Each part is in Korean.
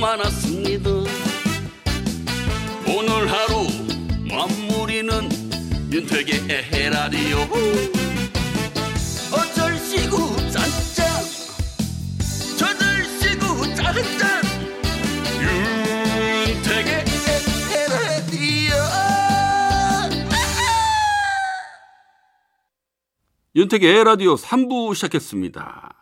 합니다. 오늘 하루 마무리는 윤택의 에라디오. 어쩔시구 짠짠. 저들시구 짠짠. 윤택의 에라디오. 윤택의 라디오 3부 시작했습니다.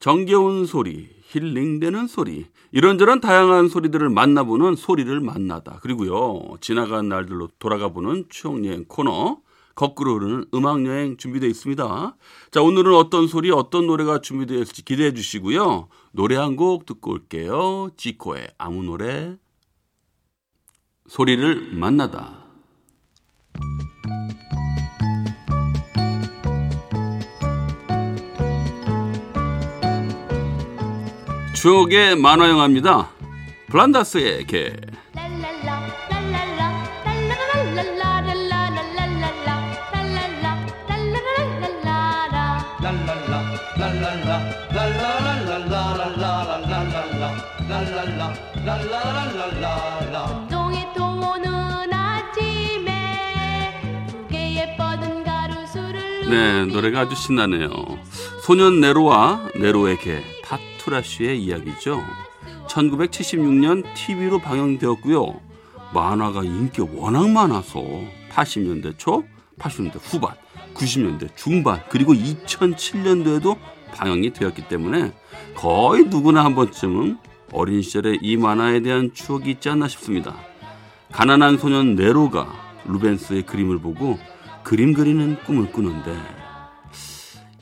정겨운 소리, 힐링되는 소리, 이런저런 다양한 소리들을 만나보는 소리를 만나다. 그리고요, 지나간 날들로 돌아가보는 추억여행 코너, 거꾸로 흐르는 음악여행 준비되어 있습니다. 자, 오늘은 어떤 소리, 어떤 노래가 준비되어 있을지 기대해 주시고요. 노래 한 곡 듣고 올게요. 지코의 아무 노래. 소리를 만나다. 추억의 만화 영화입니다. 블란다스의 개. 네, 노래가 아주 신나네요. 소년 네로와 네로의 개, 타투라쉬의 이야기죠. 1976년 TV로 방영되었고요. 만화가 인기가 워낙 많아서 80년대 초, 80년대 후반, 90년대 중반, 그리고 2007년도에도 방영이 되었기 때문에 거의 누구나 한 번쯤은 어린 시절에 이 만화에 대한 추억이 있지 않나 싶습니다. 가난한 소년 네로가 루벤스의 그림을 보고 그림 그리는 꿈을 꾸는데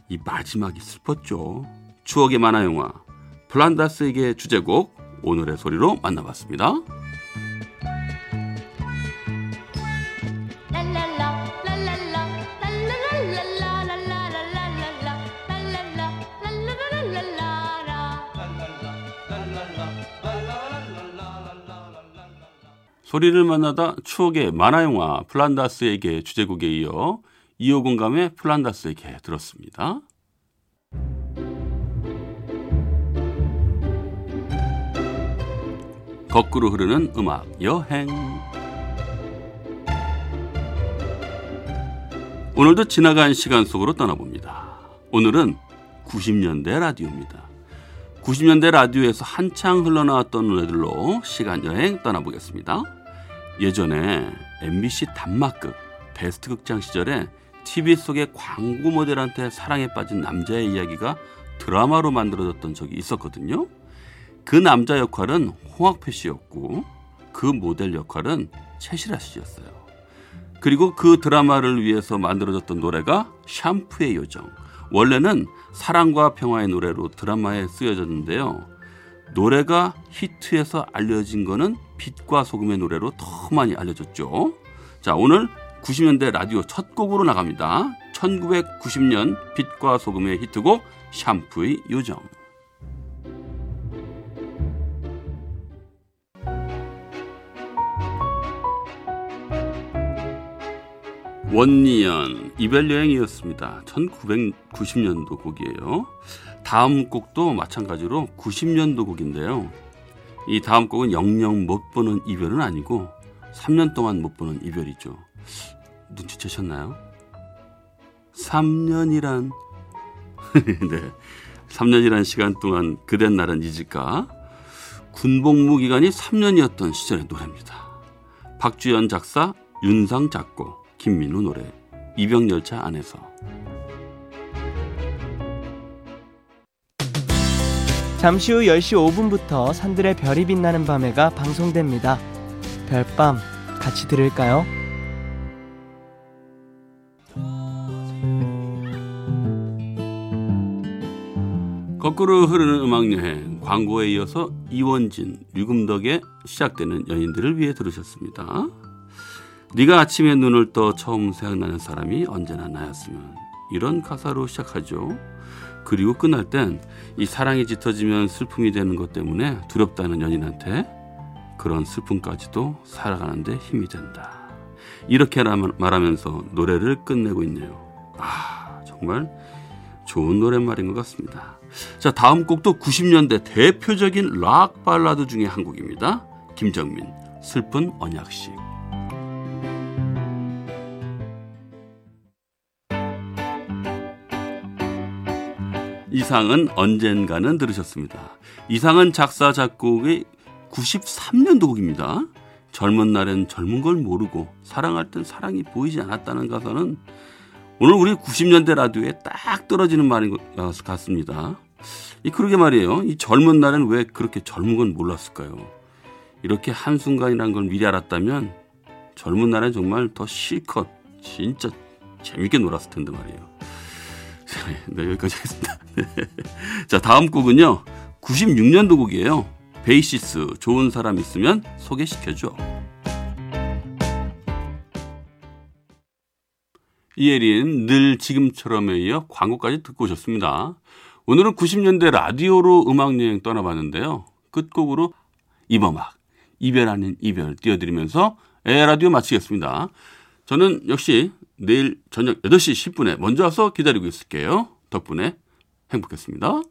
이 마지막이 슬펐죠. 추억의 만화 영화 플란다스에게 주제곡 오늘의 소리로 만나봤습니다. 소리를 만나다 추억의 만화 영화 플란다스에게 주제곡에 이어 이호공감의 플란다스에게 들었습니다. 거꾸로 흐르는 음악 여행 오늘도 지나간 시간 속으로 떠나봅니다. 오늘은 90년대 라디오입니다. 90년대 라디오에서 한창 흘러나왔던 노래들로 시간 여행 떠나보겠습니다. 예전에 MBC 단막극 베스트 극장 시절에 TV 속의 광고 모델한테 사랑에 빠진 남자의 이야기가 드라마로 만들어졌던 적이 있었거든요. 그 남자 역할은 홍학표 씨였고 그 모델 역할은 최시라 씨였어요. 그리고 그 드라마를 위해서 만들어졌던 노래가 샴푸의 요정. 원래는 사랑과 평화의 노래로 드라마에 쓰여졌는데요. 노래가 히트해서 알려진 거는 빛과 소금의 노래로 더 많이 알려졌죠. 자, 오늘 90년대 라디오 첫 곡으로 나갑니다. 1990년 빛과 소금의 히트곡 샴푸의 요정. 원니연 이별 여행이었습니다. 1990년도 곡이에요. 다음 곡도 마찬가지로 90년도 곡인데요. 이 다음 곡은 영영 못 보는 이별은 아니고 3년 동안 못 보는 이별이죠. 눈치채셨나요? 3년이란 네. 3년이란 시간 동안 그댄 나란 잊을까? 군복무 기간이 3년이었던 시절의 노래입니다. 박주연 작사, 윤상 작곡, 김민우 노래 이병열차 안에서 잠시 후 10시 5분부터 산들의 별이 빛나는 밤에가 방송됩니다. 별밤 같이 들을까요? 거꾸로 흐르는 음악 여행 광고에 이어서 이원진, 류금덕의 시작되는 연인들을 위해 들으셨습니다. 네가 아침에 눈을 떠 처음 생각나는 사람이 언제나 나였으면 이런 가사로 시작하죠. 그리고 끝날 땐 이 사랑이 짙어지면 슬픔이 되는 것 때문에 두렵다는 연인한테 그런 슬픔까지도 살아가는데 힘이 된다. 이렇게 말하면서 노래를 끝내고 있네요. 아, 정말 좋은 노랫말인 것 같습니다. 자, 다음 곡도 90년대 대표적인 락 발라드 중에 한 곡입니다. 김정민 슬픈 언약식 이상은 언젠가는 들으셨습니다. 이상은 작사 작곡의 93년도 곡입니다. 젊은 날엔 젊은 걸 모르고 사랑할 땐 사랑이 보이지 않았다는 가사는 오늘 우리 90년대 라디오에 딱 떨어지는 말인 것 같습니다. 이 그러게 말이에요. 이 젊은 날엔 왜 그렇게 젊은 건 몰랐을까요? 이렇게 한순간이란 걸 미리 알았다면 젊은 날엔 정말 더 실컷 진짜 재밌게 놀았을 텐데 말이에요. 네, 여기까지 하겠습니다. 자, 다음 곡은요. 96년도 곡이에요. 베이시스 좋은 사람 있으면 소개시켜줘. 이혜린 늘 지금처럼에 이어 광고까지 듣고 오셨습니다. 오늘은 90년대 라디오로 음악여행 떠나봤는데요. 끝곡으로 이범학 이별 아닌 이별 띄워드리면서 에라디오 마치겠습니다. 저는 역시 내일 저녁 8시 10분에 먼저 와서 기다리고 있을게요. 덕분에 행복했습니다.